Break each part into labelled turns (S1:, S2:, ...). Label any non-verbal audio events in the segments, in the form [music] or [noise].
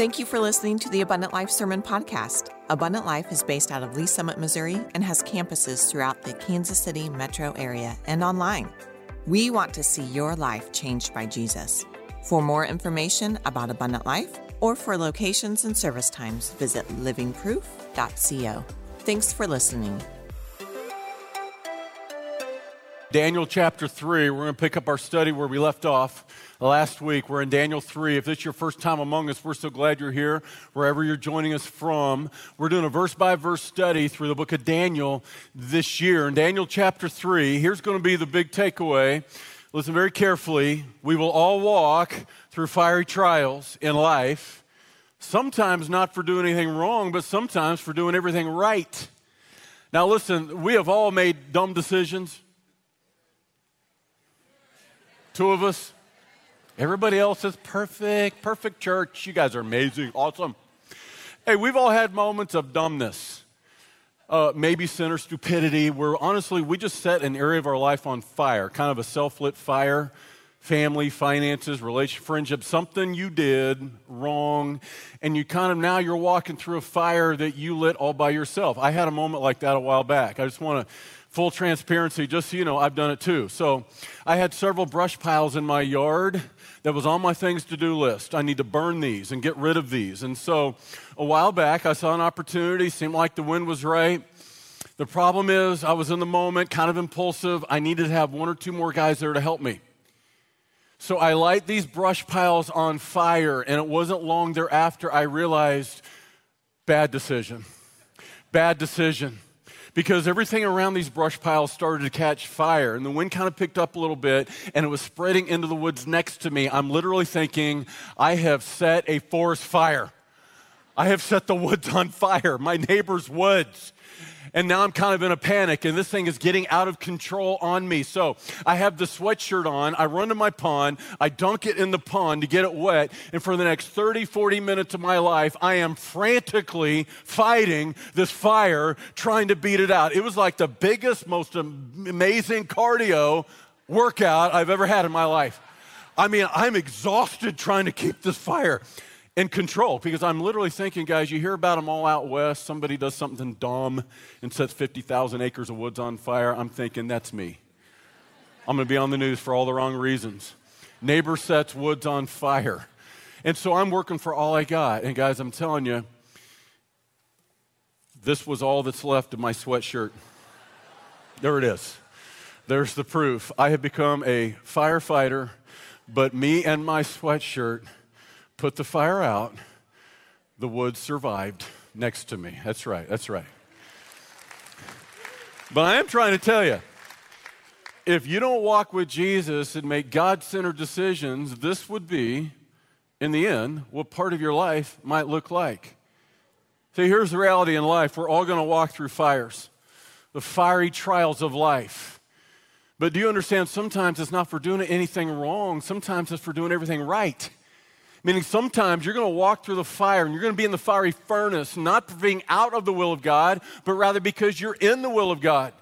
S1: Thank you for listening to the Abundant Life Sermon Podcast. Abundant Life is based out of Lee's Summit, Missouri, and has campuses throughout the Kansas City metro area and online. We want to see your life changed by Jesus. For more information about Abundant Life or for locations and service times, visit livingproof.co. Thanks for listening.
S2: Daniel chapter 3, we're going to pick up our study where we left off last week. We're in Daniel 3. If this is your first time among us, we're so glad you're here, wherever you're joining us from. We're doing a verse by verse study through the book of Daniel this year. In Daniel chapter 3, here's going to be the big takeaway. Listen very carefully. We will all walk through fiery trials in life, sometimes not for doing anything wrong, but sometimes for doing everything right. Now, listen, we have all made dumb decisions Two of us. Everybody else is perfect, perfect church. You guys are amazing, awesome. Hey, we've all had moments of dumbness, uh, maybe sin or stupidity, where honestly we just set an area of our life on fire, kind of a self lit fire. Family, finances, relationship, friendship, something you did wrong, and you kind of now you're walking through a fire that you lit all by yourself. I had a moment like that a while back. I just want to full transparency, just so you know, I've done it too. So I had several brush piles in my yard that was on my things to do list. I need to burn these and get rid of these. And so a while back, I saw an opportunity, seemed like the wind was right. The problem is, I was in the moment, kind of impulsive. I needed to have one or two more guys there to help me. So I light these brush piles on fire, and it wasn't long thereafter I realized bad decision. Bad decision because everything around these brush piles started to catch fire and the wind kind of picked up a little bit and it was spreading into the woods next to me. I'm literally thinking, I have set a forest fire. I have set the woods on fire, my neighbor's woods and now I'm kind of in a panic, and this thing is getting out of control on me. So I have the sweatshirt on, I run to my pond, I dunk it in the pond to get it wet, and for the next 30, 40 minutes of my life, I am frantically fighting this fire, trying to beat it out. It was like the biggest, most amazing cardio workout I've ever had in my life. I mean, I'm exhausted trying to keep this fire in control because I'm literally thinking, guys, you hear about them all out west. Somebody does something dumb and sets 50,000 acres of woods on fire. I'm thinking, that's me. I'm going to be on the news for all the wrong reasons. Neighbor sets woods on fire. And so I'm working for all I got. And guys, I'm telling you, this was all that's left of my sweatshirt. There it is. There's the proof. I have become a firefighter, but me and my sweatshirt put the fire out, the wood survived next to me. That's right, that's right. But I am trying to tell you if you don't walk with Jesus and make God centered decisions, this would be, in the end, what part of your life might look like. See, here's the reality in life we're all going to walk through fires, the fiery trials of life. But do you understand? Sometimes it's not for doing anything wrong, sometimes it's for doing everything right. Meaning, sometimes you're going to walk through the fire and you're going to be in the fiery furnace, not for being out of the will of God, but rather because you're in the will of God.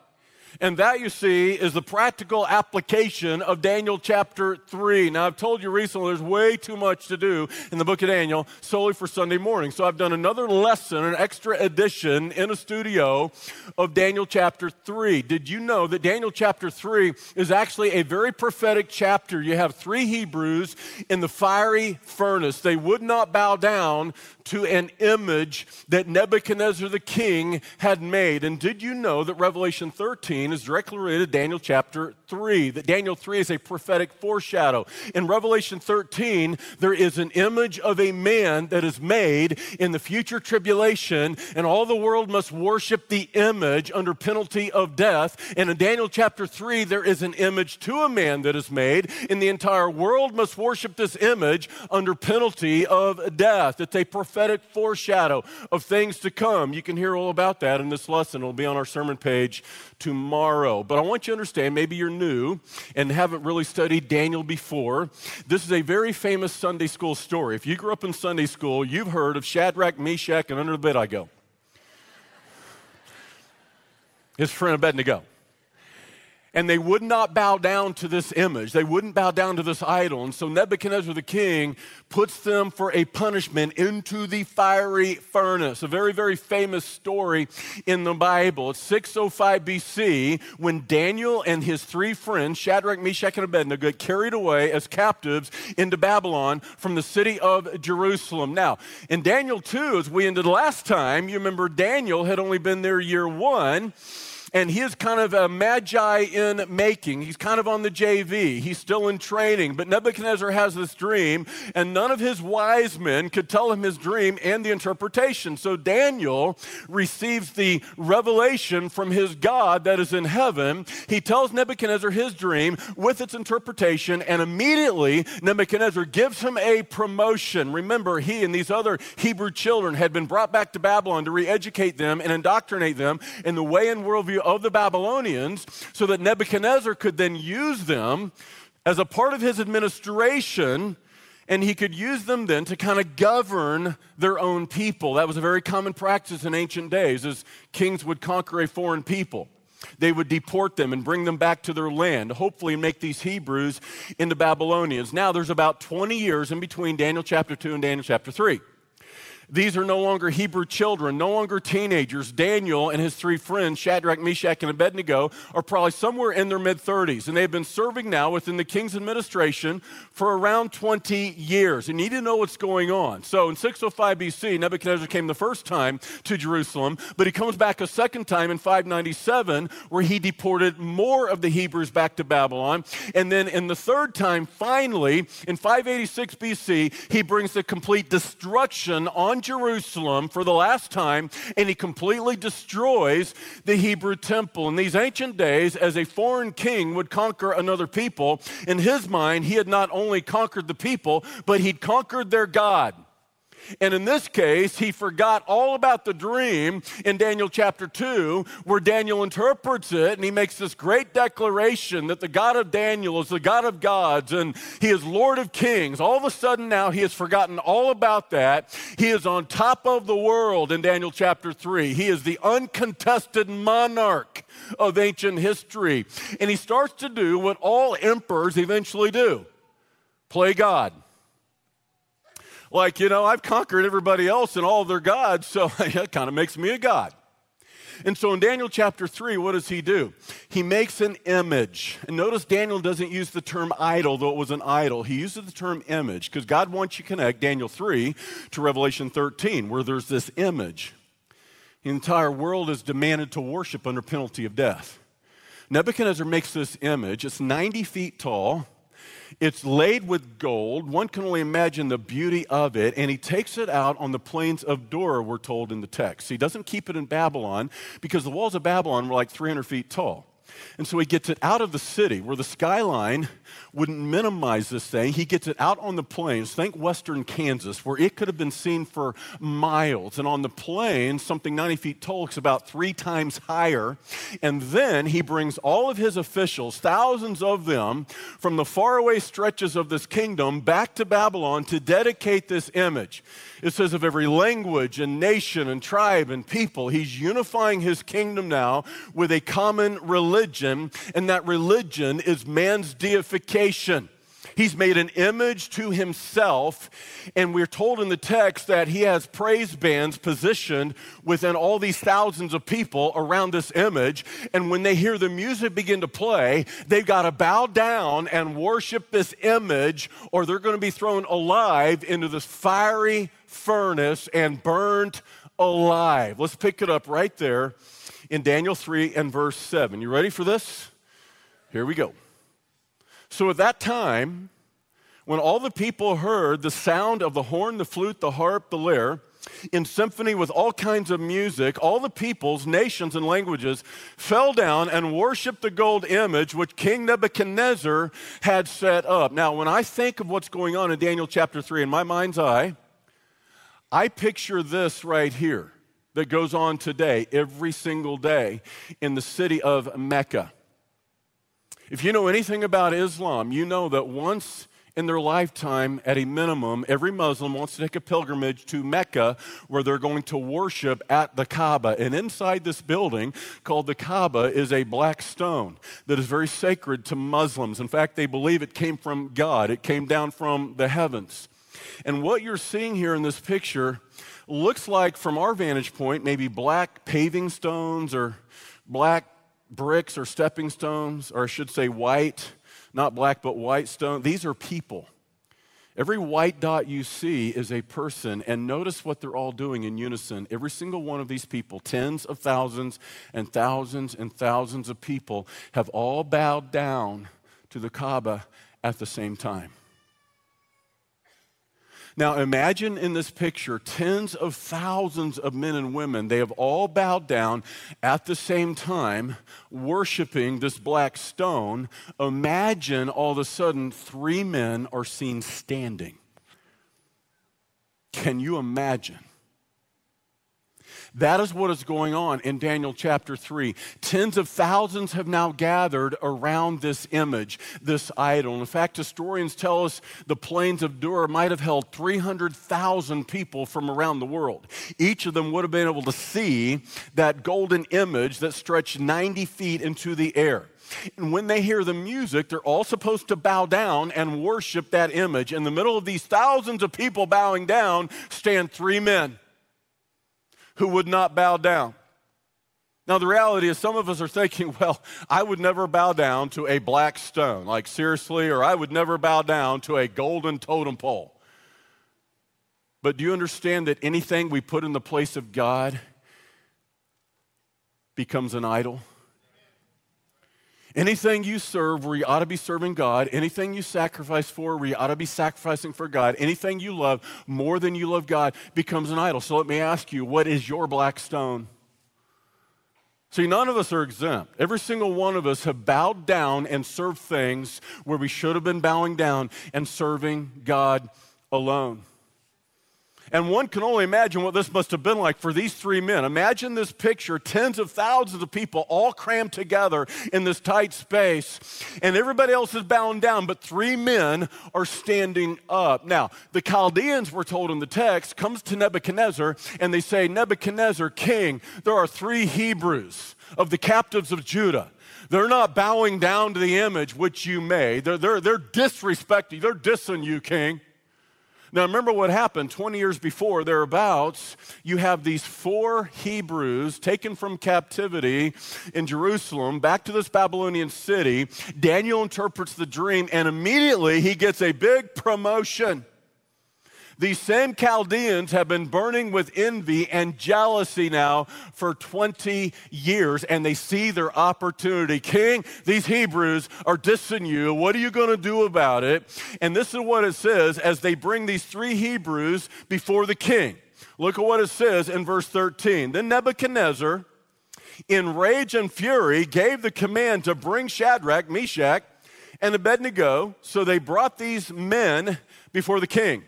S2: And that, you see, is the practical application of Daniel chapter 3. Now, I've told you recently there's way too much to do in the book of Daniel solely for Sunday morning. So I've done another lesson, an extra edition in a studio of Daniel chapter 3. Did you know that Daniel chapter 3 is actually a very prophetic chapter? You have three Hebrews in the fiery furnace. They would not bow down to an image that Nebuchadnezzar the king had made. And did you know that Revelation 13 is directly related to Daniel chapter 3? That Daniel 3 is a prophetic foreshadow. In Revelation 13, there is an image of a man that is made in the future tribulation, and all the world must worship the image under penalty of death. And in Daniel chapter 3, there is an image to a man that is made, and the entire world must worship this image under penalty of death. It's a prophetic prophetic foreshadow of things to come. You can hear all about that in this lesson. It'll be on our sermon page tomorrow. But I want you to understand maybe you're new and haven't really studied Daniel before. This is a very famous Sunday school story. If you grew up in Sunday school, you've heard of Shadrach, Meshach, and under the bed I go. His friend Abednego. And they would not bow down to this image. They wouldn't bow down to this idol. And so Nebuchadnezzar the king puts them for a punishment into the fiery furnace. A very, very famous story in the Bible. It's 605 BC when Daniel and his three friends, Shadrach, Meshach, and Abednego, get carried away as captives into Babylon from the city of Jerusalem. Now, in Daniel 2, as we ended last time, you remember Daniel had only been there year one and he is kind of a magi in making. He's kind of on the JV. He's still in training. But Nebuchadnezzar has this dream, and none of his wise men could tell him his dream and the interpretation. So Daniel receives the revelation from his God that is in heaven. He tells Nebuchadnezzar his dream with its interpretation, and immediately Nebuchadnezzar gives him a promotion. Remember, he and these other Hebrew children had been brought back to Babylon to re educate them and indoctrinate them in the way and worldview of the Babylonians so that Nebuchadnezzar could then use them as a part of his administration and he could use them then to kind of govern their own people. That was a very common practice in ancient days as kings would conquer a foreign people. They would deport them and bring them back to their land, hopefully make these Hebrews into Babylonians. Now there's about 20 years in between Daniel chapter 2 and Daniel chapter 3. These are no longer Hebrew children, no longer teenagers. Daniel and his three friends, Shadrach, Meshach, and Abednego, are probably somewhere in their mid 30s. And they've been serving now within the king's administration for around 20 years. And you need to know what's going on. So in 605 BC, Nebuchadnezzar came the first time to Jerusalem, but he comes back a second time in 597, where he deported more of the Hebrews back to Babylon. And then in the third time, finally, in 586 BC, he brings the complete destruction on Jerusalem for the last time and he completely destroys the Hebrew temple. In these ancient days, as a foreign king would conquer another people, in his mind, he had not only conquered the people, but he'd conquered their God. And in this case, he forgot all about the dream in Daniel chapter 2, where Daniel interprets it and he makes this great declaration that the God of Daniel is the God of gods and he is Lord of kings. All of a sudden now he has forgotten all about that. He is on top of the world in Daniel chapter 3. He is the uncontested monarch of ancient history. And he starts to do what all emperors eventually do play God. Like, you know, I've conquered everybody else and all their gods, so [laughs] that kind of makes me a god. And so in Daniel chapter 3, what does he do? He makes an image. And notice Daniel doesn't use the term idol, though it was an idol. He uses the term image because God wants you to connect Daniel 3 to Revelation 13, where there's this image. The entire world is demanded to worship under penalty of death. Nebuchadnezzar makes this image. It's 90 feet tall. It's laid with gold. One can only imagine the beauty of it. And he takes it out on the plains of Dura, we're told in the text. He doesn't keep it in Babylon because the walls of Babylon were like 300 feet tall. And so he gets it out of the city where the skyline wouldn't minimize this thing. He gets it out on the plains, think western Kansas, where it could have been seen for miles. And on the plains, something 90 feet tall, it's about three times higher. And then he brings all of his officials, thousands of them, from the faraway stretches of this kingdom back to Babylon to dedicate this image. It says of every language and nation and tribe and people. He's unifying his kingdom now with a common religion, and that religion is man's deification. He's made an image to himself, and we're told in the text that he has praise bands positioned within all these thousands of people around this image. And when they hear the music begin to play, they've got to bow down and worship this image, or they're going to be thrown alive into this fiery furnace and burned alive. Let's pick it up right there in Daniel 3 and verse 7. You ready for this? Here we go. So at that time, when all the people heard the sound of the horn, the flute, the harp, the lyre, in symphony with all kinds of music, all the peoples, nations, and languages fell down and worshiped the gold image which King Nebuchadnezzar had set up. Now, when I think of what's going on in Daniel chapter 3 in my mind's eye, I picture this right here that goes on today, every single day, in the city of Mecca. If you know anything about Islam, you know that once in their lifetime, at a minimum, every Muslim wants to take a pilgrimage to Mecca where they're going to worship at the Kaaba. And inside this building called the Kaaba is a black stone that is very sacred to Muslims. In fact, they believe it came from God, it came down from the heavens. And what you're seeing here in this picture looks like, from our vantage point, maybe black paving stones or black bricks or stepping stones, or I should say white not black but white stone. These are people. Every white dot you see is a person, and notice what they're all doing in unison. Every single one of these people, tens of thousands and thousands and thousands of people, have all bowed down to the Kaaba at the same time. Now imagine in this picture tens of thousands of men and women. They have all bowed down at the same time, worshiping this black stone. Imagine all of a sudden three men are seen standing. Can you imagine? That is what is going on in Daniel chapter 3. Tens of thousands have now gathered around this image, this idol. In fact, historians tell us the plains of Dura might have held 300,000 people from around the world. Each of them would have been able to see that golden image that stretched 90 feet into the air. And when they hear the music, they're all supposed to bow down and worship that image. In the middle of these thousands of people bowing down stand three men who would not bow down. Now, the reality is, some of us are thinking, [laughs] well, I would never bow down to a black stone, like seriously, or I would never bow down to a golden totem pole. But do you understand that anything we put in the place of God becomes an idol? Anything you serve where you ought to be serving God, anything you sacrifice for where you ought to be sacrificing for God, anything you love more than you love God becomes an idol. So let me ask you, what is your black stone? See, none of us are exempt. Every single one of us have bowed down and served things where we should have been bowing down and serving God alone. And one can only imagine what this must have been like for these three men. Imagine this picture tens of thousands of people all crammed together in this tight space, and everybody else is bowing down, but three men are standing up. Now, the Chaldeans, we're told in the text, comes to Nebuchadnezzar, and they say, Nebuchadnezzar, king, there are three Hebrews of the captives of Judah. They're not bowing down to the image which you made. They're, they're, they're disrespecting, they're dissing you, king. Now, remember what happened 20 years before, thereabouts. You have these four Hebrews taken from captivity in Jerusalem back to this Babylonian city. Daniel interprets the dream, and immediately he gets a big promotion. These same Chaldeans have been burning with envy and jealousy now for 20 years, and they see their opportunity. King, these Hebrews are dissing you. What are you going to do about it? And this is what it says as they bring these three Hebrews before the king. Look at what it says in verse 13. Then Nebuchadnezzar, in rage and fury, gave the command to bring Shadrach, Meshach, and Abednego. So they brought these men before the king.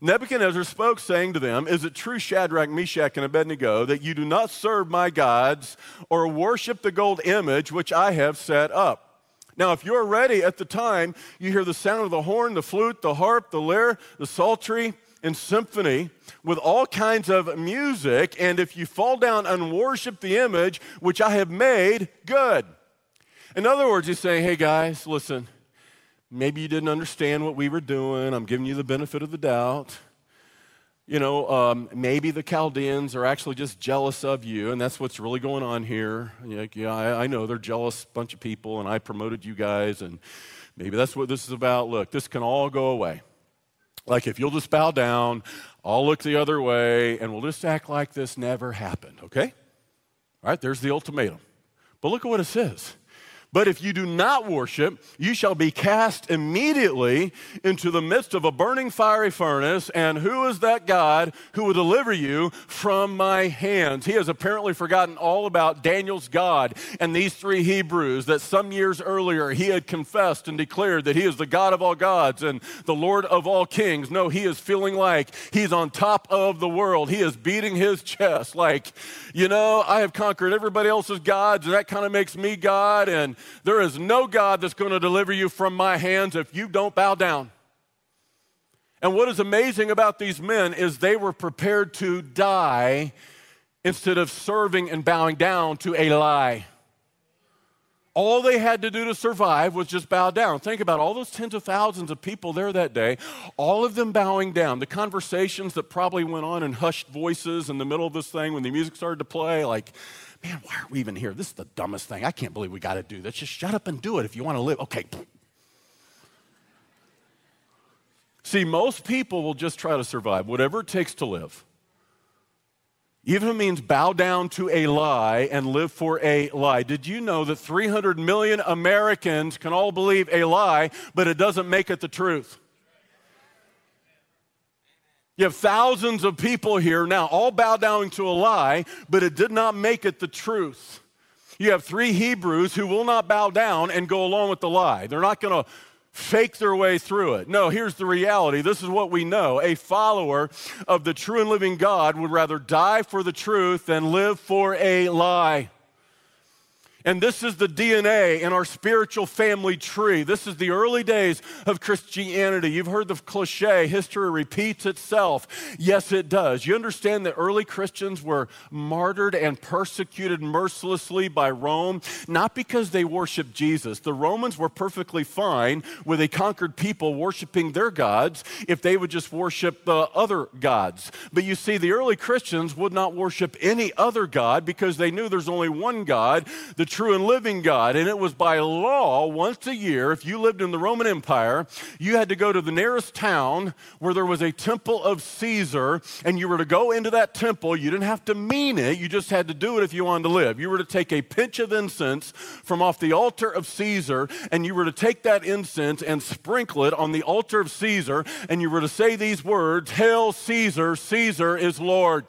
S2: Nebuchadnezzar spoke, saying to them, Is it true, Shadrach, Meshach, and Abednego, that you do not serve my gods or worship the gold image which I have set up? Now, if you're ready at the time, you hear the sound of the horn, the flute, the harp, the lyre, the psaltery, and symphony with all kinds of music. And if you fall down and worship the image which I have made, good. In other words, he's saying, Hey guys, listen Maybe you didn't understand what we were doing. I'm giving you the benefit of the doubt. You know, um, maybe the Chaldeans are actually just jealous of you, and that's what's really going on here. Like, yeah, I, I know they're jealous bunch of people, and I promoted you guys, and maybe that's what this is about. Look, this can all go away. Like, if you'll just bow down, I'll look the other way, and we'll just act like this never happened, okay? All right, there's the ultimatum. But look at what it says. But if you do not worship, you shall be cast immediately into the midst of a burning fiery furnace. And who is that God who will deliver you from my hands? He has apparently forgotten all about Daniel's God and these three Hebrews that some years earlier he had confessed and declared that he is the God of all gods and the Lord of all kings. No, he is feeling like he's on top of the world. He is beating his chest like, you know, I have conquered everybody else's gods, and that kind of makes me God. And there is no God that's going to deliver you from my hands if you don't bow down. And what is amazing about these men is they were prepared to die instead of serving and bowing down to a lie. All they had to do to survive was just bow down. Think about all those tens of thousands of people there that day, all of them bowing down. The conversations that probably went on in hushed voices in the middle of this thing when the music started to play, like, man, why are we even here? This is the dumbest thing. I can't believe we got to do this. Just shut up and do it if you want to live. Okay. See, most people will just try to survive, whatever it takes to live. Even means bow down to a lie and live for a lie. Did you know that 300 million Americans can all believe a lie, but it doesn't make it the truth? You have thousands of people here now, all bow down to a lie, but it did not make it the truth. You have three Hebrews who will not bow down and go along with the lie. They're not going to fake their way through it. No, here's the reality. This is what we know. A follower of the true and living God would rather die for the truth than live for a lie. And this is the DNA in our spiritual family tree. This is the early days of Christianity. You've heard the cliche, history repeats itself. Yes, it does. You understand that early Christians were martyred and persecuted mercilessly by Rome, not because they worshiped Jesus. The Romans were perfectly fine with a conquered people worshiping their gods if they would just worship the other gods. But you see, the early Christians would not worship any other God because they knew there's only one God, the true and living God. And it was by law, once a year, if you lived in the Roman Empire, you had to go to the nearest town where there was a temple of Caesar, and you were to go into that temple. You didn't have to mean it, you just had to do it if you wanted to live. You were to take a pinch of incense from off the altar of Caesar, and you were to take that incense and sprinkle it on the altar of Caesar, and you were to say these words Hail Caesar, Caesar is Lord.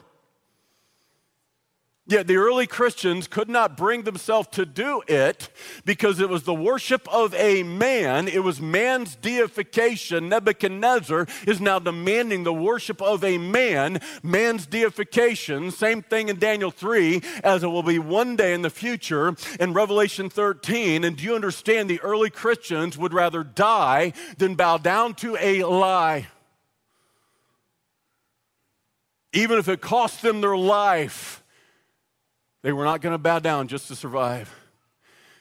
S2: Yet the early Christians could not bring themselves to do it because it was the worship of a man. It was man's deification. Nebuchadnezzar is now demanding the worship of a man, man's deification. Same thing in Daniel 3 as it will be one day in the future in Revelation 13. And do you understand the early Christians would rather die than bow down to a lie? Even if it cost them their life. They were not going to bow down just to survive.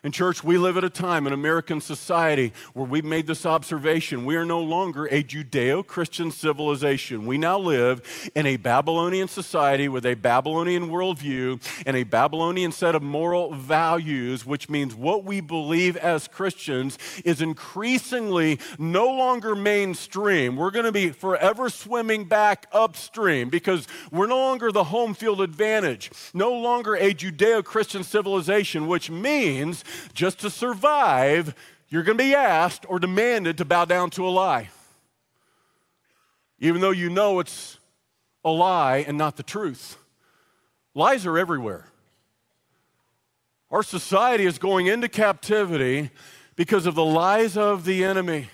S2: In church, we live at a time in American society where we've made this observation. We are no longer a Judeo Christian civilization. We now live in a Babylonian society with a Babylonian worldview and a Babylonian set of moral values, which means what we believe as Christians is increasingly no longer mainstream. We're going to be forever swimming back upstream because we're no longer the home field advantage, no longer a Judeo Christian civilization, which means just to survive, you're going to be asked or demanded to bow down to a lie. Even though you know it's a lie and not the truth. Lies are everywhere. Our society is going into captivity because of the lies of the enemy.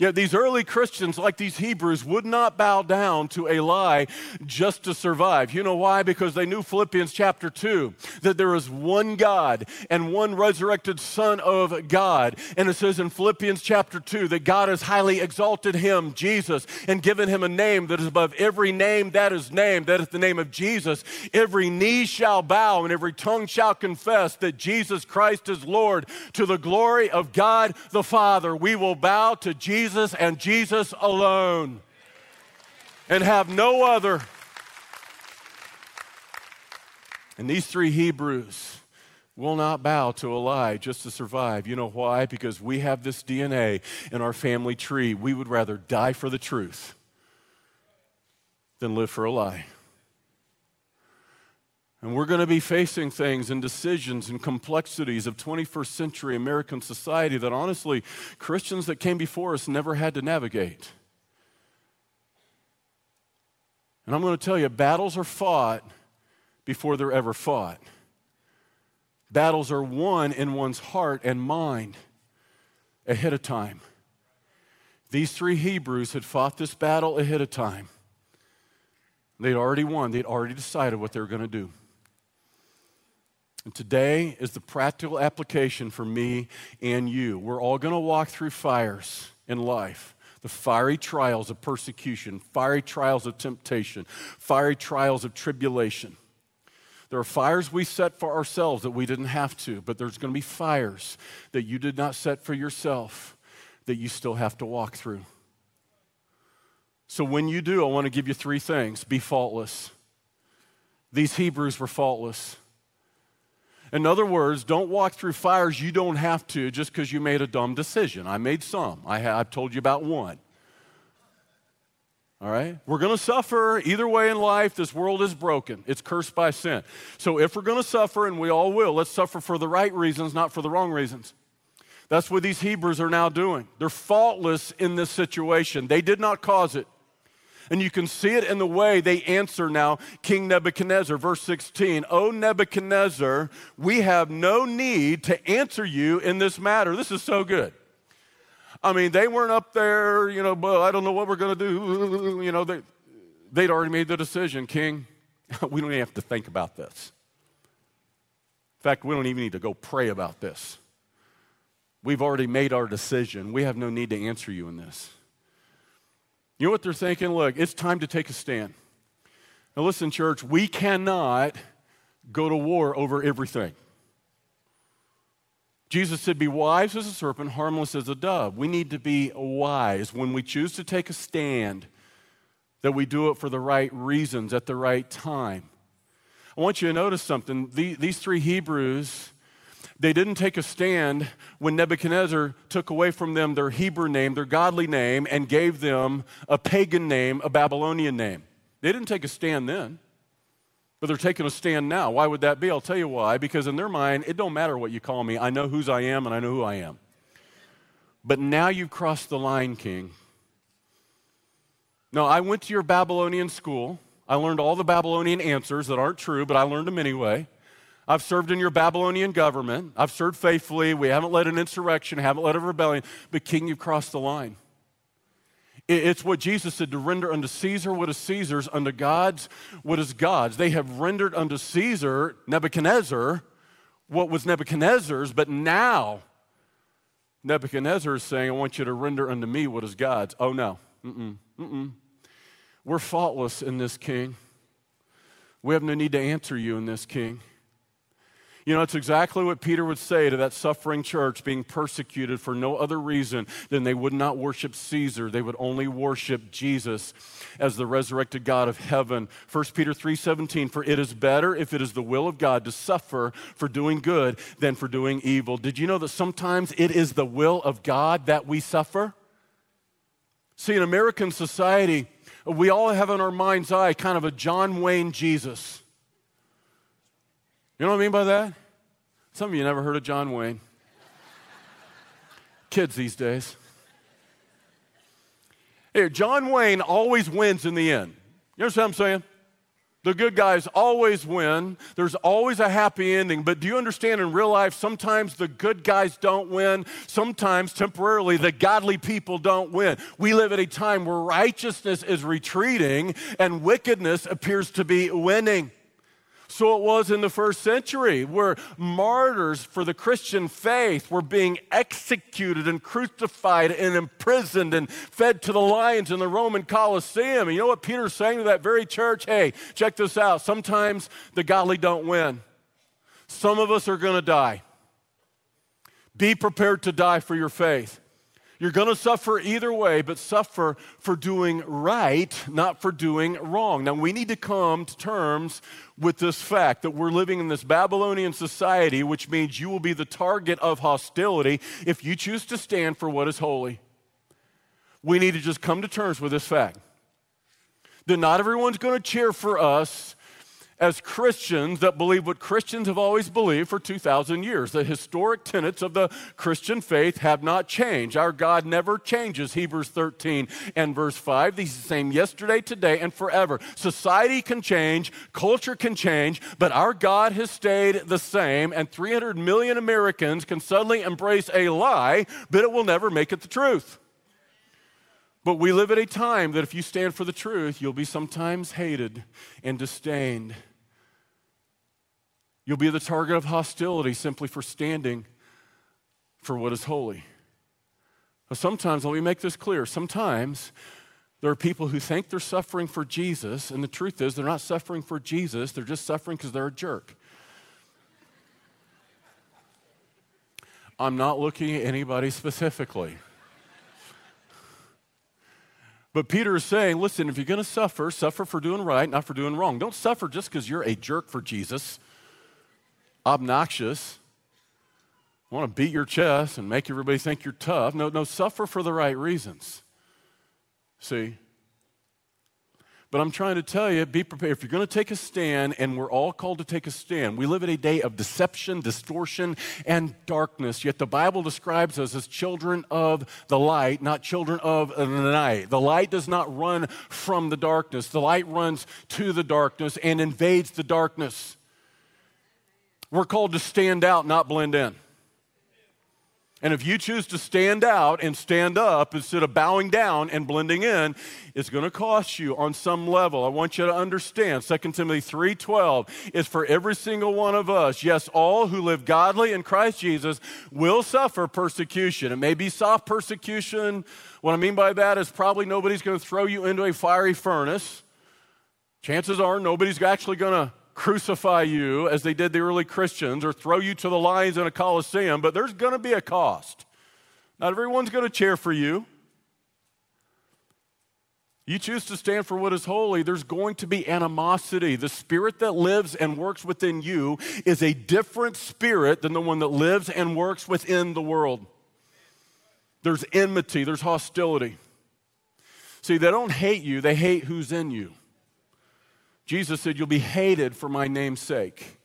S2: Yet these early Christians, like these Hebrews, would not bow down to a lie just to survive. You know why? Because they knew Philippians chapter 2 that there is one God and one resurrected Son of God. And it says in Philippians chapter 2 that God has highly exalted him, Jesus, and given him a name that is above every name that is named. That is the name of Jesus. Every knee shall bow and every tongue shall confess that Jesus Christ is Lord to the glory of God the Father. We will bow to Jesus Jesus and Jesus alone and have no other. And these three Hebrews will not bow to a lie just to survive. You know why? Because we have this DNA in our family tree. We would rather die for the truth than live for a lie. And we're going to be facing things and decisions and complexities of 21st century American society that honestly Christians that came before us never had to navigate. And I'm going to tell you, battles are fought before they're ever fought. Battles are won in one's heart and mind ahead of time. These three Hebrews had fought this battle ahead of time. They'd already won, they'd already decided what they were going to do. And today is the practical application for me and you. We're all going to walk through fires in life. the fiery trials of persecution, fiery trials of temptation, fiery trials of tribulation. There are fires we set for ourselves that we didn't have to, but there's going to be fires that you did not set for yourself that you still have to walk through. So when you do, I want to give you three things be faultless. These Hebrews were faultless. In other words, don't walk through fires you don't have to just because you made a dumb decision. I made some. I have, I've told you about one. All right? We're going to suffer either way in life. This world is broken, it's cursed by sin. So if we're going to suffer, and we all will, let's suffer for the right reasons, not for the wrong reasons. That's what these Hebrews are now doing. They're faultless in this situation, they did not cause it. And you can see it in the way they answer now King Nebuchadnezzar. Verse 16, O Nebuchadnezzar, we have no need to answer you in this matter. This is so good. I mean, they weren't up there, you know, but I don't know what we're going to do. [laughs] You know, they, they'd already made the decision, King. [laughs] we don't even have to think about this. In fact, we don't even need to go pray about this. We've already made our decision. We have no need to answer you in this. You know what they're thinking? Look, it's time to take a stand. Now, listen, church, we cannot go to war over everything. Jesus said, Be wise as a serpent, harmless as a dove. We need to be wise when we choose to take a stand, that we do it for the right reasons at the right time. I want you to notice something. These three Hebrews, they didn't take a stand when Nebuchadnezzar took away from them their Hebrew name, their godly name, and gave them a pagan name, a Babylonian name. They didn't take a stand then. But they're taking a stand now. Why would that be? I'll tell you why. Because in their mind, it don't matter what you call me. I know whose I am and I know who I am. But now you've crossed the line, King. No, I went to your Babylonian school. I learned all the Babylonian answers that aren't true, but I learned them anyway. I've served in your Babylonian government. I've served faithfully. We haven't led an insurrection, haven't led a rebellion. But, King, you've crossed the line. It's what Jesus said to render unto Caesar what is Caesar's, unto God's what is God's. They have rendered unto Caesar, Nebuchadnezzar, what was Nebuchadnezzar's, but now Nebuchadnezzar is saying, I want you to render unto me what is God's. Oh, no. Mm-mm. Mm-mm. We're faultless in this king. We have no need to answer you in this king. You know, it's exactly what Peter would say to that suffering church being persecuted for no other reason than they would not worship Caesar. They would only worship Jesus as the resurrected God of heaven. 1 Peter 3:17 for it is better if it is the will of God to suffer for doing good than for doing evil. Did you know that sometimes it is the will of God that we suffer? See, in American society, we all have in our mind's eye kind of a John Wayne Jesus. You know what I mean by that? Some of you never heard of John Wayne. Kids these days. Here, John Wayne always wins in the end. You understand what I'm saying? The good guys always win. There's always a happy ending. But do you understand in real life, sometimes the good guys don't win. Sometimes, temporarily, the godly people don't win. We live at a time where righteousness is retreating and wickedness appears to be winning. So it was in the first century, where martyrs for the Christian faith were being executed and crucified and imprisoned and fed to the lions in the Roman Colosseum. And you know what Peter's saying to that very church? Hey, check this out. Sometimes the godly don't win, some of us are going to die. Be prepared to die for your faith. You're going to suffer either way, but suffer for doing right, not for doing wrong. Now, we need to come to terms with this fact that we're living in this Babylonian society, which means you will be the target of hostility if you choose to stand for what is holy. We need to just come to terms with this fact that not everyone's going to cheer for us as Christians that believe what Christians have always believed for 2,000 years. The historic tenets of the Christian faith have not changed. Our God never changes, Hebrews 13 and verse 5. He's the same yesterday, today, and forever. Society can change, culture can change, but our God has stayed the same, and 300 million Americans can suddenly embrace a lie, but it will never make it the truth. But we live at a time that if you stand for the truth, you'll be sometimes hated and disdained. You'll be the target of hostility simply for standing for what is holy. Sometimes, let me make this clear. Sometimes there are people who think they're suffering for Jesus, and the truth is they're not suffering for Jesus, they're just suffering because they're a jerk. I'm not looking at anybody specifically. But Peter is saying, listen, if you're going to suffer, suffer for doing right, not for doing wrong. Don't suffer just because you're a jerk for Jesus, obnoxious, want to beat your chest and make everybody think you're tough. No, no, suffer for the right reasons. See? But I'm trying to tell you, be prepared. If you're going to take a stand, and we're all called to take a stand, we live in a day of deception, distortion, and darkness. Yet the Bible describes us as children of the light, not children of the night. The light does not run from the darkness, the light runs to the darkness and invades the darkness. We're called to stand out, not blend in. And if you choose to stand out and stand up instead of bowing down and blending in, it's going to cost you on some level. I want you to understand 2 Timothy 3:12 is for every single one of us. Yes, all who live godly in Christ Jesus will suffer persecution. It may be soft persecution. What I mean by that is probably nobody's going to throw you into a fiery furnace. Chances are nobody's actually going to crucify you as they did the early Christians or throw you to the lions in a coliseum, but there's going to be a cost. Not everyone's going to cheer for you. You choose to stand for what is holy, there's going to be animosity. The spirit that lives and works within you is a different spirit than the one that lives and works within the world. There's enmity, there's hostility. See, they don't hate you, they hate who's in you. Jesus said, You'll be hated for my name's sake.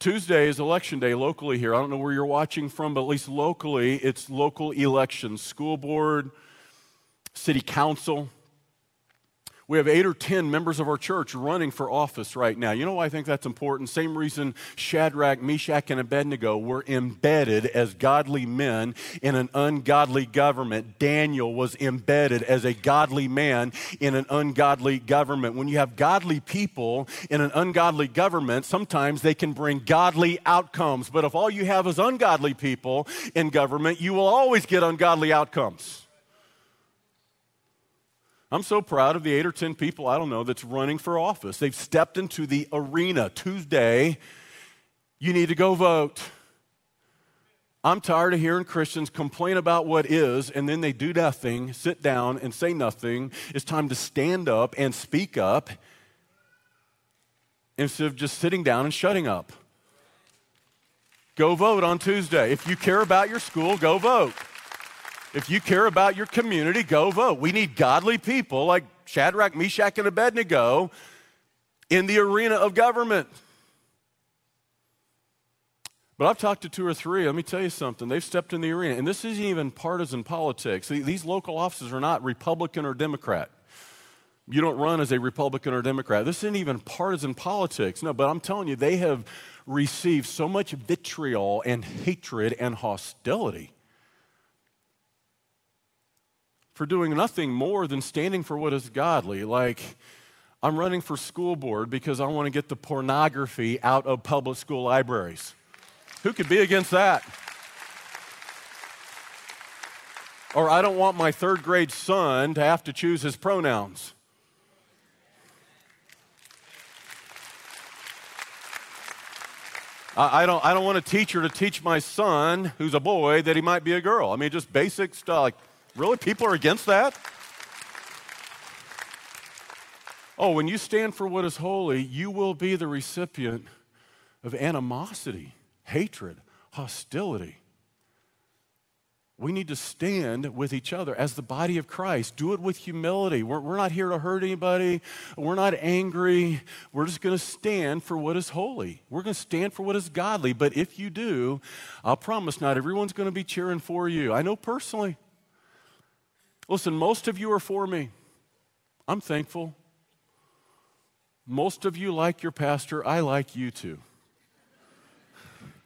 S2: Tuesday is election day locally here. I don't know where you're watching from, but at least locally, it's local elections school board, city council. We have eight or 10 members of our church running for office right now. You know why I think that's important? Same reason Shadrach, Meshach, and Abednego were embedded as godly men in an ungodly government. Daniel was embedded as a godly man in an ungodly government. When you have godly people in an ungodly government, sometimes they can bring godly outcomes. But if all you have is ungodly people in government, you will always get ungodly outcomes. I'm so proud of the eight or 10 people, I don't know, that's running for office. They've stepped into the arena. Tuesday, you need to go vote. I'm tired of hearing Christians complain about what is and then they do nothing, sit down and say nothing. It's time to stand up and speak up instead of just sitting down and shutting up. Go vote on Tuesday. If you care about your school, go vote. If you care about your community, go vote. We need godly people like Shadrach, Meshach, and Abednego in the arena of government. But I've talked to two or three. Let me tell you something. They've stepped in the arena. And this isn't even partisan politics. These local offices are not Republican or Democrat. You don't run as a Republican or Democrat. This isn't even partisan politics. No, but I'm telling you, they have received so much vitriol and hatred and hostility for doing nothing more than standing for what is godly. Like, I'm running for school board because I want to get the pornography out of public school libraries. Who could be against that? Or I don't want my third grade son to have to choose his pronouns. I don't, I don't want a teacher to teach my son, who's a boy, that he might be a girl. I mean, just basic stuff. Like, Really? People are against that? Oh, when you stand for what is holy, you will be the recipient of animosity, hatred, hostility. We need to stand with each other as the body of Christ. Do it with humility. We're, we're not here to hurt anybody. We're not angry. We're just going to stand for what is holy. We're going to stand for what is godly. But if you do, I'll promise not everyone's going to be cheering for you. I know personally. Listen, most of you are for me. I'm thankful. Most of you like your pastor. I like you too.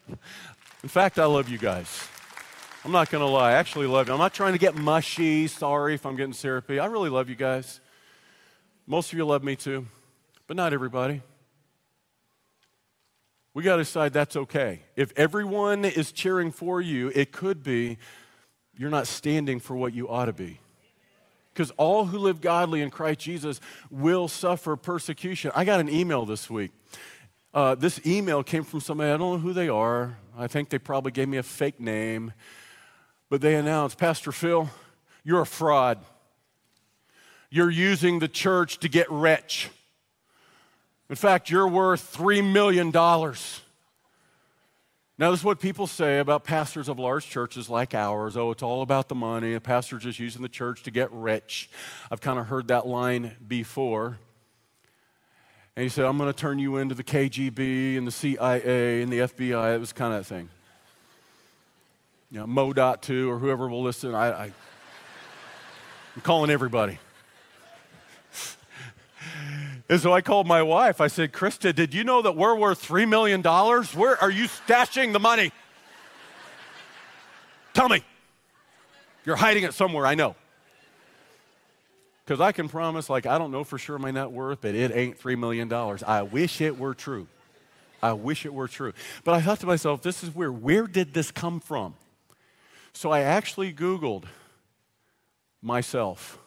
S2: In fact, I love you guys. I'm not going to lie. I actually love you. I'm not trying to get mushy. Sorry if I'm getting syrupy. I really love you guys. Most of you love me too, but not everybody. We got to decide that's okay. If everyone is cheering for you, it could be you're not standing for what you ought to be. Because all who live godly in Christ Jesus will suffer persecution. I got an email this week. Uh, this email came from somebody, I don't know who they are. I think they probably gave me a fake name. But they announced, Pastor Phil, you're a fraud. You're using the church to get rich. In fact, you're worth $3 million. Now, this is what people say about pastors of large churches like ours. Oh, it's all about the money. A pastor's just using the church to get rich. I've kind of heard that line before. And he said, I'm going to turn you into the KGB and the CIA and the FBI. It was kind of that thing. You know, MoDOT 2 or whoever will listen. I, I, I'm calling everybody. And so I called my wife. I said, Krista, did you know that we're worth $3 million? Where are you stashing the money? Tell me. You're hiding it somewhere, I know. Because I can promise, like, I don't know for sure my net worth, but it ain't $3 million. I wish it were true. I wish it were true. But I thought to myself, this is weird. Where did this come from? So I actually Googled myself.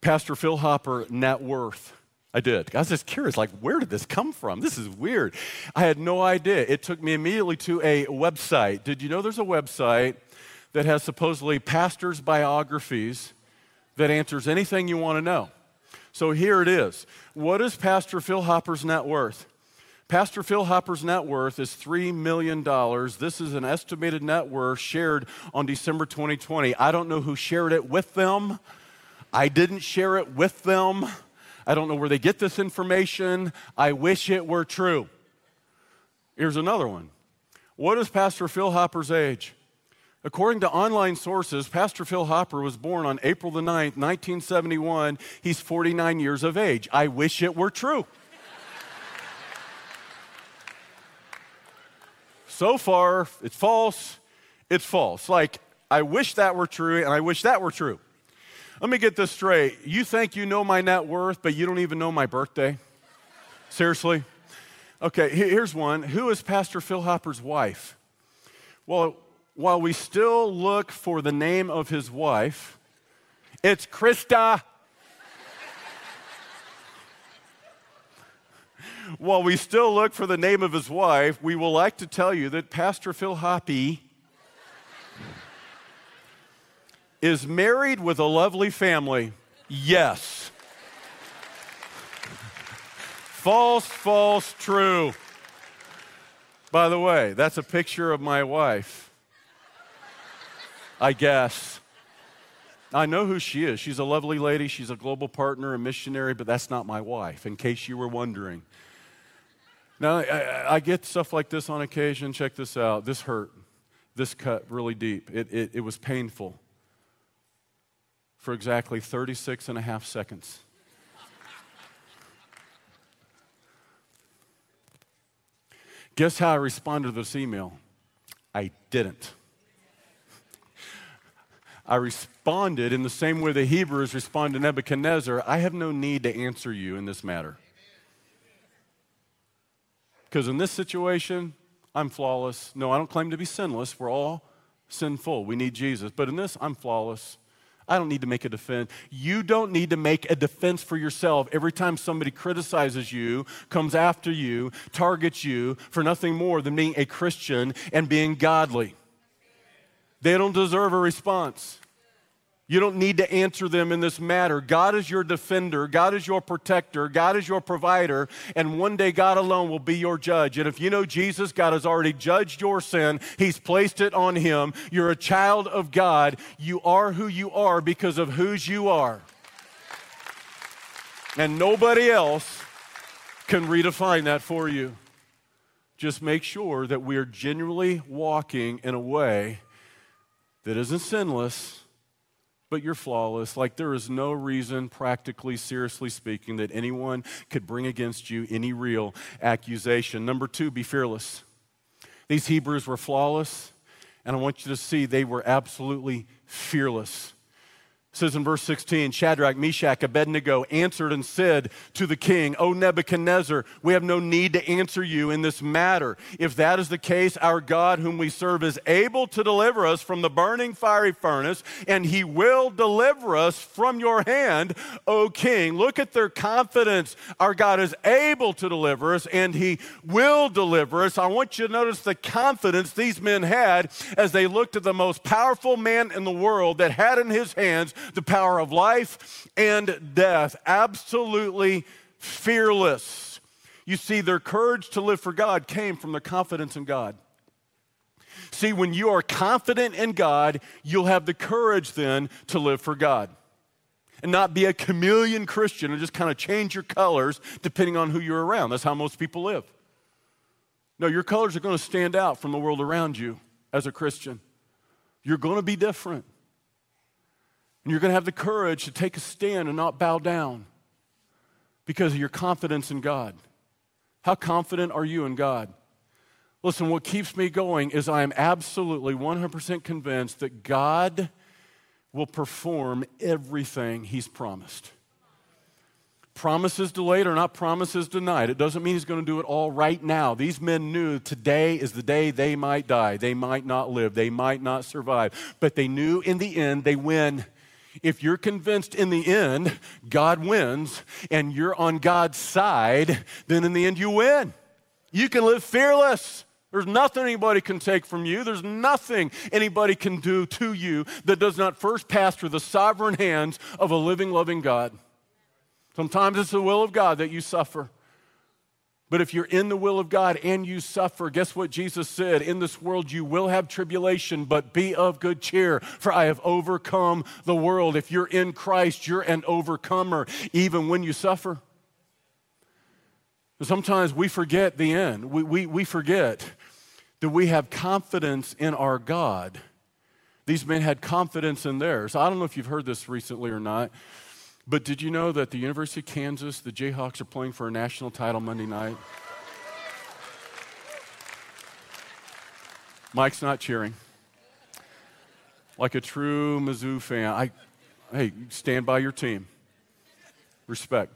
S2: Pastor Phil Hopper net worth. I did. I was just curious, like, where did this come from? This is weird. I had no idea. It took me immediately to a website. Did you know there's a website that has supposedly pastors' biographies that answers anything you want to know? So here it is. What is Pastor Phil Hopper's net worth? Pastor Phil Hopper's net worth is $3 million. This is an estimated net worth shared on December 2020. I don't know who shared it with them. I didn't share it with them. I don't know where they get this information. I wish it were true. Here's another one. What is Pastor Phil Hopper's age? According to online sources, Pastor Phil Hopper was born on April the 9th, 1971. He's 49 years of age. I wish it were true. so far, it's false. It's false. Like, I wish that were true, and I wish that were true. Let me get this straight. You think you know my net worth, but you don't even know my birthday? Seriously? Okay, here's one. Who is Pastor Phil Hopper's wife? Well, while we still look for the name of his wife, it's Krista. while we still look for the name of his wife, we will like to tell you that Pastor Phil Hopper is married with a lovely family. Yes. false, false, true. By the way, that's a picture of my wife. I guess. I know who she is. She's a lovely lady. She's a global partner, a missionary, but that's not my wife, in case you were wondering. Now, I, I get stuff like this on occasion. Check this out. This hurt. This cut really deep. It, it, it was painful for exactly 36 and a half seconds. Guess how I responded to this email? I didn't. I responded in the same way the Hebrews respond to Nebuchadnezzar I have no need to answer you in this matter. Because in this situation, I'm flawless. No, I don't claim to be sinless. We're all sinful. We need Jesus. But in this, I'm flawless. I don't need to make a defense. You don't need to make a defense for yourself every time somebody criticizes you, comes after you, targets you for nothing more than being a Christian and being godly. They don't deserve a response. You don't need to answer them in this matter. God is your defender, God is your protector, God is your provider, and one day God alone will be your judge. And if you know Jesus, God has already judged your sin, He's placed it on Him. You're a child of God. You are who you are because of whose you are. And nobody else can redefine that for you. Just make sure that we are genuinely walking in a way that isn't sinless but you're flawless. Like, there is no reason, practically, seriously speaking, that anyone could bring against you any real accusation. Number two, be fearless. These Hebrews were flawless, and I want you to see they were absolutely fearless. Says in verse 16 Shadrach, Meshach, Abednego answered and said to the king, O Nebuchadnezzar, we have no need to answer you in this matter. If that is the case, our God, whom we serve, is able to deliver us from the burning fiery furnace, and he will deliver us from your hand, O king. Look at their confidence. Our God is able to deliver us, and he will deliver us. I want you to notice the confidence these men had as they looked at the most powerful man in the world that had in his hands the power of life and death. Absolutely fearless. You see, their courage to live for God came from their confidence in God. See, when you are confident in God, you'll have the courage then to live for God and not be a chameleon Christian and just kind of change your colors depending on who you're around. That's how most people live. No, your colors are going to stand out from the world around you as a Christian. You're going to be different. And you're going to have the courage to take a stand and not bow down because of your confidence in God. How confident are you in God? Listen, what keeps me going is I am absolutely 100% convinced that God will perform everything He's promised. Promises delayed are not promises denied. It doesn't mean He's going to do it all right now. These men knew today is the day they might die. They might not live. They might not survive. But they knew in the end they win. If you're convinced in the end God wins and you're on God's side, then in the end you win. You can live fearless. There's nothing anybody can take from you. There's nothing anybody can do to you that does not first pass through the sovereign hands of a living, loving God. Sometimes it's the will of God that you suffer. But if you're in the will of God and you suffer, guess what Jesus said? In this world you will have tribulation, but be of good cheer, for I have overcome the world. If you're in Christ, you're an overcomer, even when you suffer. Sometimes we forget the end. We, we, we forget that we have confidence in our God. These men had confidence in theirs. I don't know if you've heard this recently or not, but did you know that the University of Kansas, the Jayhawks, are playing for a national title Monday night? Mike's not cheering. Like a true Mizzou fan, I, hey, stand by your team. Respect.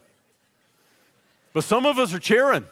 S2: But some of us are cheering.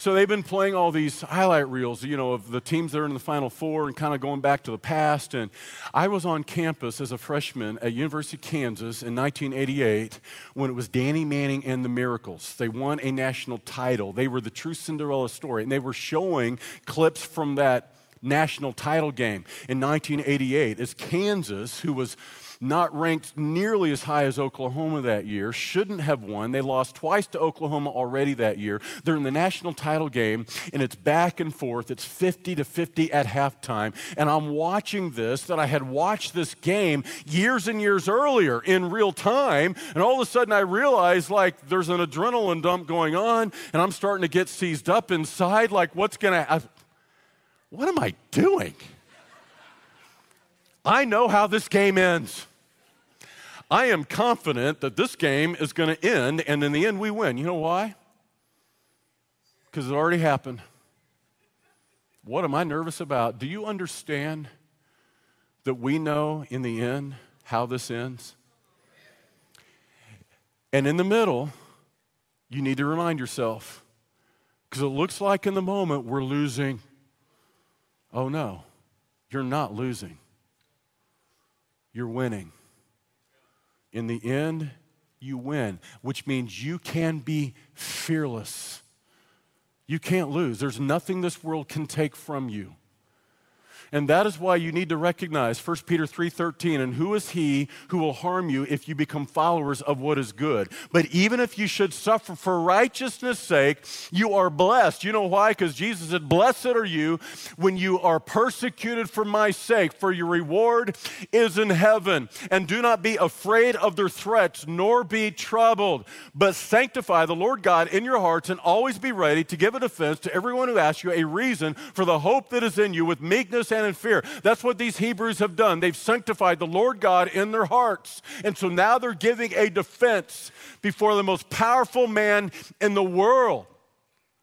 S2: So they've been playing all these highlight reels, you know, of the teams that are in the Final Four and kind of going back to the past. And I was on campus as a freshman at University of Kansas in 1988 when it was Danny Manning and the Miracles. They won a national title. They were the true Cinderella story, and they were showing clips from that national title game in 1988 as Kansas, who was not ranked nearly as high as Oklahoma that year, shouldn't have won. They lost twice to Oklahoma already that year. They're in the national title game, and it's back and forth. It's 50 to 50 at halftime. And I'm watching this that I had watched this game years and years earlier in real time. And all of a sudden, I realize like there's an adrenaline dump going on, and I'm starting to get seized up inside. Like, what's going to What am I doing? I know how this game ends. I am confident that this game is going to end, and in the end, we win. You know why? Because it already happened. What am I nervous about? Do you understand that we know in the end how this ends? And in the middle, you need to remind yourself because it looks like in the moment we're losing. Oh no, you're not losing, you're winning. In the end, you win, which means you can be fearless. You can't lose. There's nothing this world can take from you. And that is why you need to recognize 1 Peter 3:13 and who is he who will harm you if you become followers of what is good. But even if you should suffer for righteousness' sake, you are blessed. You know why? Cuz Jesus said, "Blessed are you when you are persecuted for my sake, for your reward is in heaven. And do not be afraid of their threats, nor be troubled, but sanctify the Lord God in your hearts and always be ready to give a defense to everyone who asks you a reason for the hope that is in you with meekness and in fear. That's what these Hebrews have done. They've sanctified the Lord God in their hearts. And so now they're giving a defense before the most powerful man in the world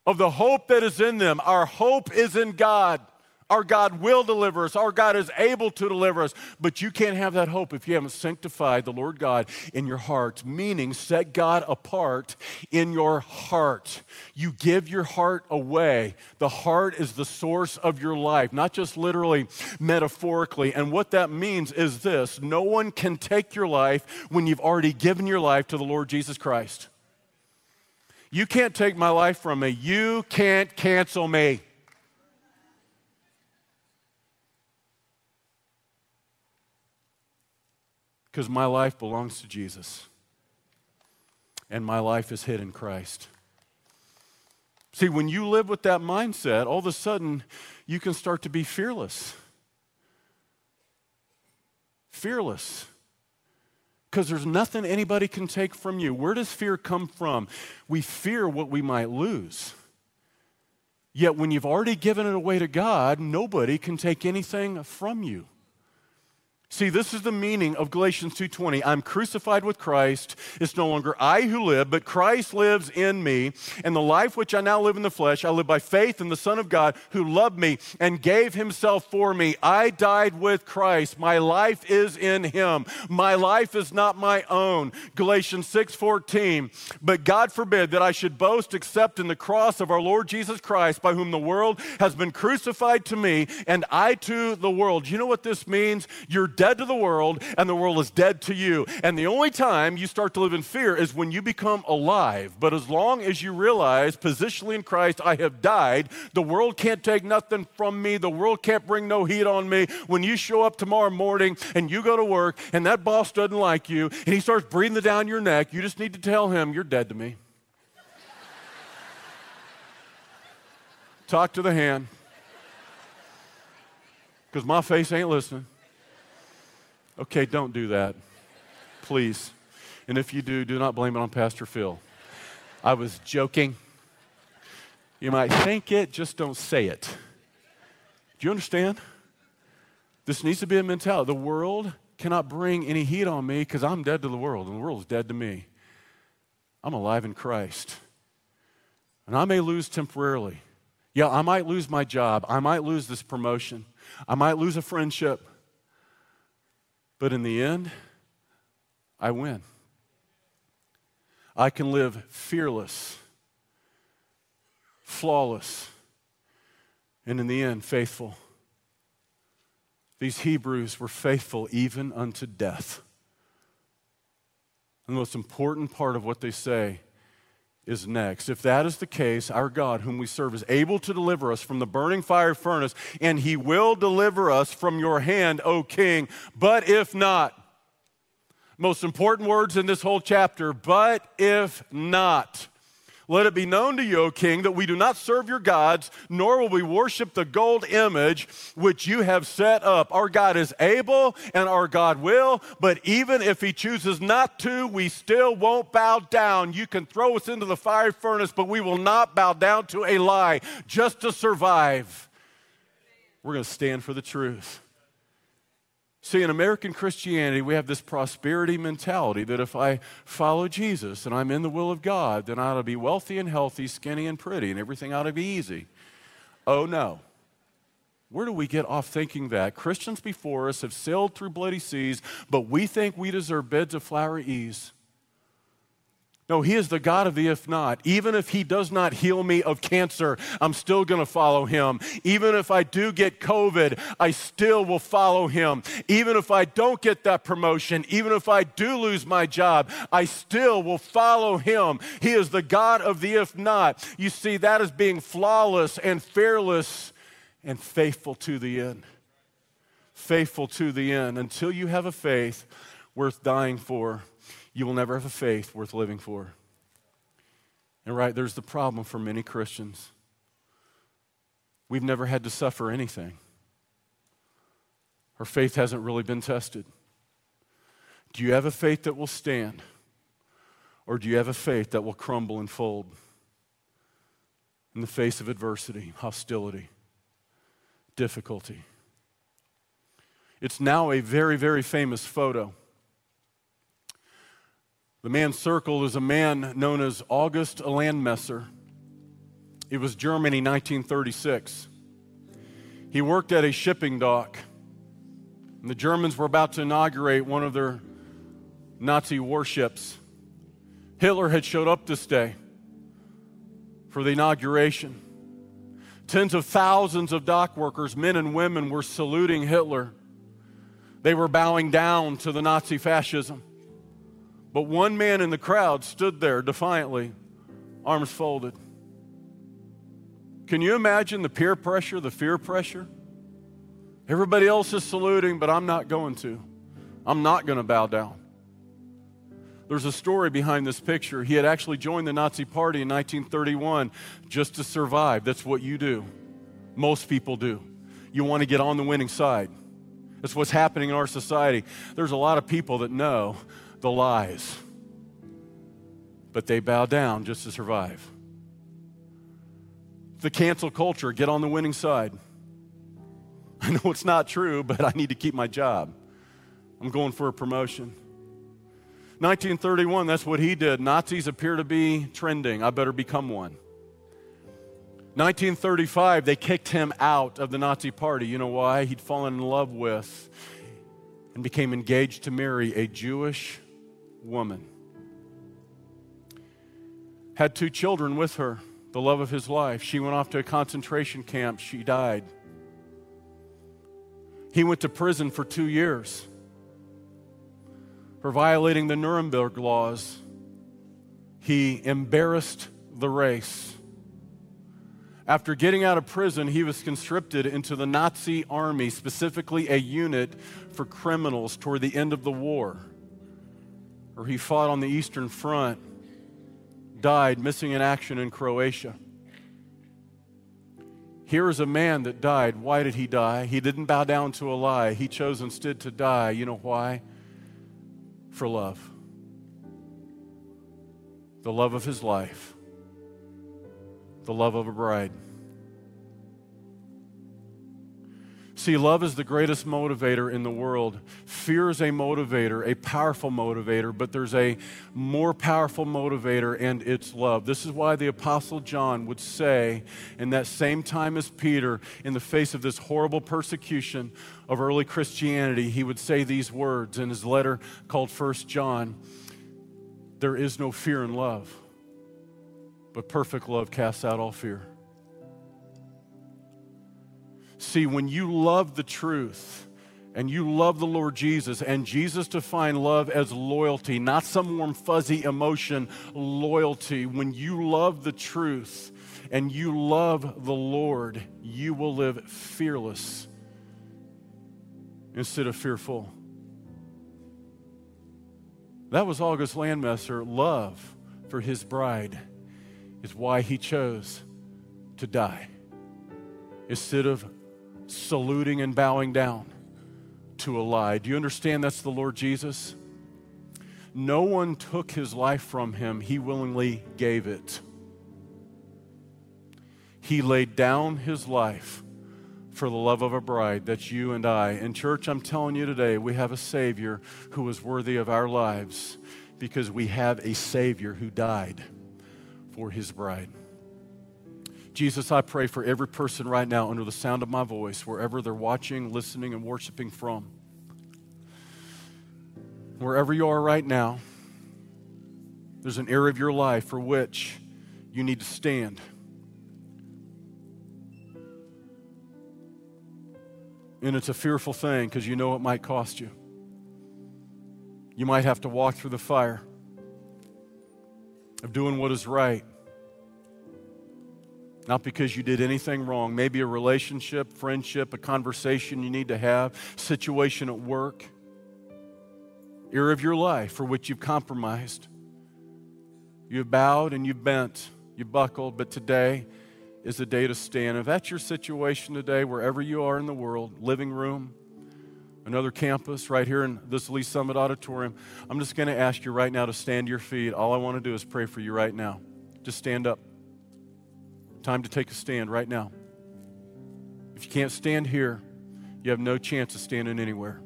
S2: of the hope that is in them. Our hope is in God. Our God will deliver us. Our God is able to deliver us. But you can't have that hope if you haven't sanctified the Lord God in your heart, meaning set God apart in your heart. You give your heart away. The heart is the source of your life, not just literally, metaphorically. And what that means is this no one can take your life when you've already given your life to the Lord Jesus Christ. You can't take my life from me. You can't cancel me. Because my life belongs to Jesus and my life is hid in Christ. See, when you live with that mindset, all of a sudden you can start to be fearless. Fearless. Because there's nothing anybody can take from you. Where does fear come from? We fear what we might lose. Yet when you've already given it away to God, nobody can take anything from you. See, this is the meaning of Galatians 2:20. I'm crucified with Christ. It's no longer I who live, but Christ lives in me. And the life which I now live in the flesh, I live by faith in the Son of God who loved me and gave himself for me. I died with Christ. My life is in him. My life is not my own. Galatians 6:14. But God forbid that I should boast except in the cross of our Lord Jesus Christ, by whom the world has been crucified to me and I to the world. You know what this means? You're dead to the world and the world is dead to you. And the only time you start to live in fear is when you become alive. But as long as you realize, positionally in Christ, I have died, the world can't take nothing from me, the world can't bring no heat on me. When you show up tomorrow morning and you go to work and that boss doesn't like you and he starts breathing down your neck, you just need to tell him, You're dead to me. Talk to the hand because my face ain't listening. Okay, don't do that. Please. And if you do, do not blame it on Pastor Phil. I was joking. You might think it, just don't say it. Do you understand? This needs to be a mentality. The world cannot bring any heat on me because I'm dead to the world and the world is dead to me. I'm alive in Christ. And I may lose temporarily. Yeah, I might lose my job. I might lose this promotion. I might lose a friendship. But in the end, I win. I can live fearless, flawless, and in the end, faithful. These Hebrews were faithful even unto death. And the most important part of what they say is next. If that is the case, our God, whom we serve, is able to deliver us from the burning fire furnace, and he will deliver us from your hand, O king. But if not, most important words in this whole chapter, but if not, let it be known to you, O king, that we do not serve your gods, nor will we worship the gold image which you have set up. Our God is able and our God will, but even if he chooses not to, we still won't bow down. You can throw us into the fire furnace, but we will not bow down to a lie just to survive. We're going to stand for the truth. See, in American Christianity, we have this prosperity mentality that if I follow Jesus and I'm in the will of God, then I ought to be wealthy and healthy, skinny and pretty, and everything ought to be easy. Oh, no. Where do we get off thinking that? Christians before us have sailed through bloody seas, but we think we deserve beds of flowery ease. No, He is the God of the if not. Even if He does not heal me of cancer, I'm still going to follow Him. Even if I do get COVID, I still will follow Him. Even if I don't get that promotion, even if I do lose my job, I still will follow Him. He is the God of the if not. You see, that is being flawless and fearless and faithful to the end. Faithful to the end until you have a faith worth dying for you will never have a faith worth living for. And right, there's the problem for many Christians. We've never had to suffer anything. Our faith hasn't really been tested. Do you have a faith that will stand? Or do you have a faith that will crumble and fold in the face of adversity, hostility, difficulty? It's now a very, very famous photo. The man circled is a man known as August Landmesser. It was Germany, 1936. He worked at a shipping dock. And the Germans were about to inaugurate one of their Nazi warships. Hitler had showed up this day for the inauguration. Tens of thousands of dock workers, men and women, were saluting Hitler. They were bowing down to the Nazi fascism. But one man in the crowd stood there defiantly, arms folded. Can you imagine the peer pressure, the fear pressure? Everybody else is saluting, but I'm not going to. I'm not going to bow down. There's a story behind this picture. He had actually joined the Nazi Party in 1931 just to survive. That's what you do. Most people do. You want to get on the winning side. That's what's happening in our society. There's a lot of people that know the lies, but they bow down just to survive. The cancel culture, get on the winning side. I know it's not true, but I need to keep my job. I'm going for a promotion. 1931, that's what he did. Nazis appear to be trending. I better become one. 1935, they kicked him out of the Nazi party. You know why? He'd fallen in love with and became engaged to marry a Jewish woman. Had two children with her, the love of his life. She went off to a concentration camp. She died. He went to prison for two years for violating the Nuremberg laws. He embarrassed the race. After getting out of prison, he was conscripted into the Nazi army, specifically a unit for criminals toward the end of the war. Or he fought on the Eastern Front, died missing in action in Croatia. Here is a man that died. Why did he die? He didn't bow down to a lie. He chose instead to die. You know why? For love. The love of his life, the love of a bride. See, love is the greatest motivator in the world. Fear is a motivator, a powerful motivator, but there's a more powerful motivator, and it's love. This is why the Apostle John would say, in that same time as Peter, in the face of this horrible persecution of early Christianity, he would say these words in his letter called First John There is no fear in love, but perfect love casts out all fear. See, when you love the truth and you love the Lord Jesus, and Jesus defined love as loyalty, not some warm, fuzzy emotion, loyalty. When you love the truth and you love the Lord, you will live fearless instead of fearful. That was August Landmesser. Love for his bride is why he chose to die instead of saluting and bowing down to a lie. Do you understand that's the Lord Jesus? No one took his life from him, he willingly gave it. He laid down his life for the love of a bride. That's you and I. In church, I'm telling you today, we have a Savior who is worthy of our lives because we have a Savior who died for his bride. Jesus, I pray for every person right now under the sound of my voice, wherever they're watching, listening, and worshiping from. Wherever you are right now, there's an area of your life for which you need to stand. And it's a fearful thing because you know it might cost you. You might have to walk through the fire of doing what is right not because you did anything wrong. Maybe a relationship, friendship, a conversation you need to have, situation at work, area of your life for which you've compromised. You've bowed and you've bent, you've buckled, but today is the day to stand. If that's your situation today, wherever you are in the world, living room, another campus, right here in this Lee's Summit Auditorium, I'm just going to ask you right now to stand to your feet. All I want to do is pray for you right now. Just stand up. Time to take a stand right now. If you can't stand here, you have no chance of standing anywhere.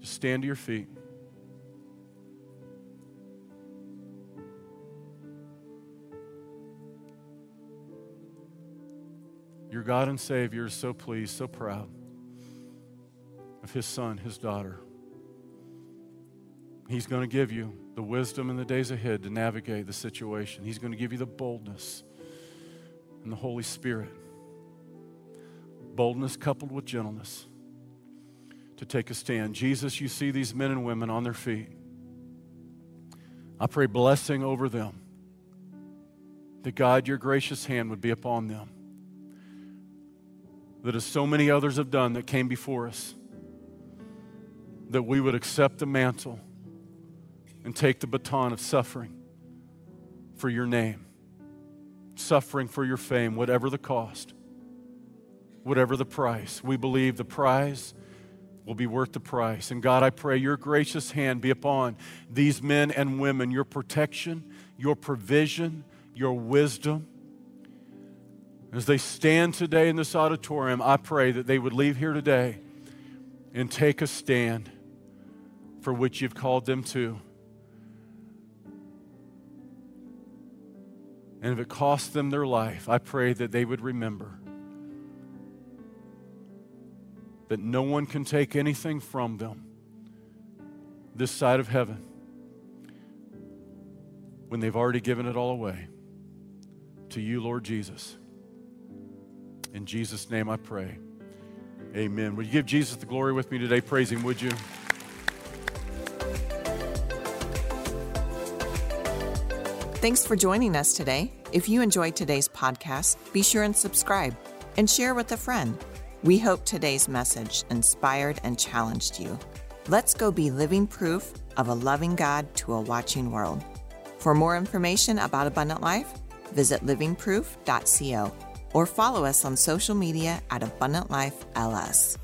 S2: Just stand to your feet. Your God and Savior is so pleased, so proud of His son, His daughter. He's going to give you the wisdom in the days ahead to navigate the situation. He's going to give you the boldness and the Holy Spirit. Boldness coupled with gentleness to take a stand. Jesus, you see these men and women on their feet. I pray blessing over them. That God, your gracious hand would be upon them. That as so many others have done that came before us, that we would accept the mantle and take the baton of suffering for your name, suffering for your fame, whatever the cost, whatever the price. We believe the prize will be worth the price. And God, I pray your gracious hand be upon these men and women, your protection, your provision, your wisdom. As they stand today in this auditorium, I pray that they would leave here today and take a stand for which you've called them to. And if it costs them their life, I pray that they would remember that no one can take anything from them this side of heaven when they've already given it all away to you, Lord Jesus. In Jesus' name I pray. Amen. Would you give Jesus the glory with me today? Praise Him, would you?
S1: Thanks for joining us today. If you enjoyed today's podcast, be sure and subscribe and share with a friend. We hope today's message inspired and challenged you. Let's go be living proof of a loving God to a watching world. For more information about Abundant Life, visit livingproof.co or follow us on social media at Abundant Life LS.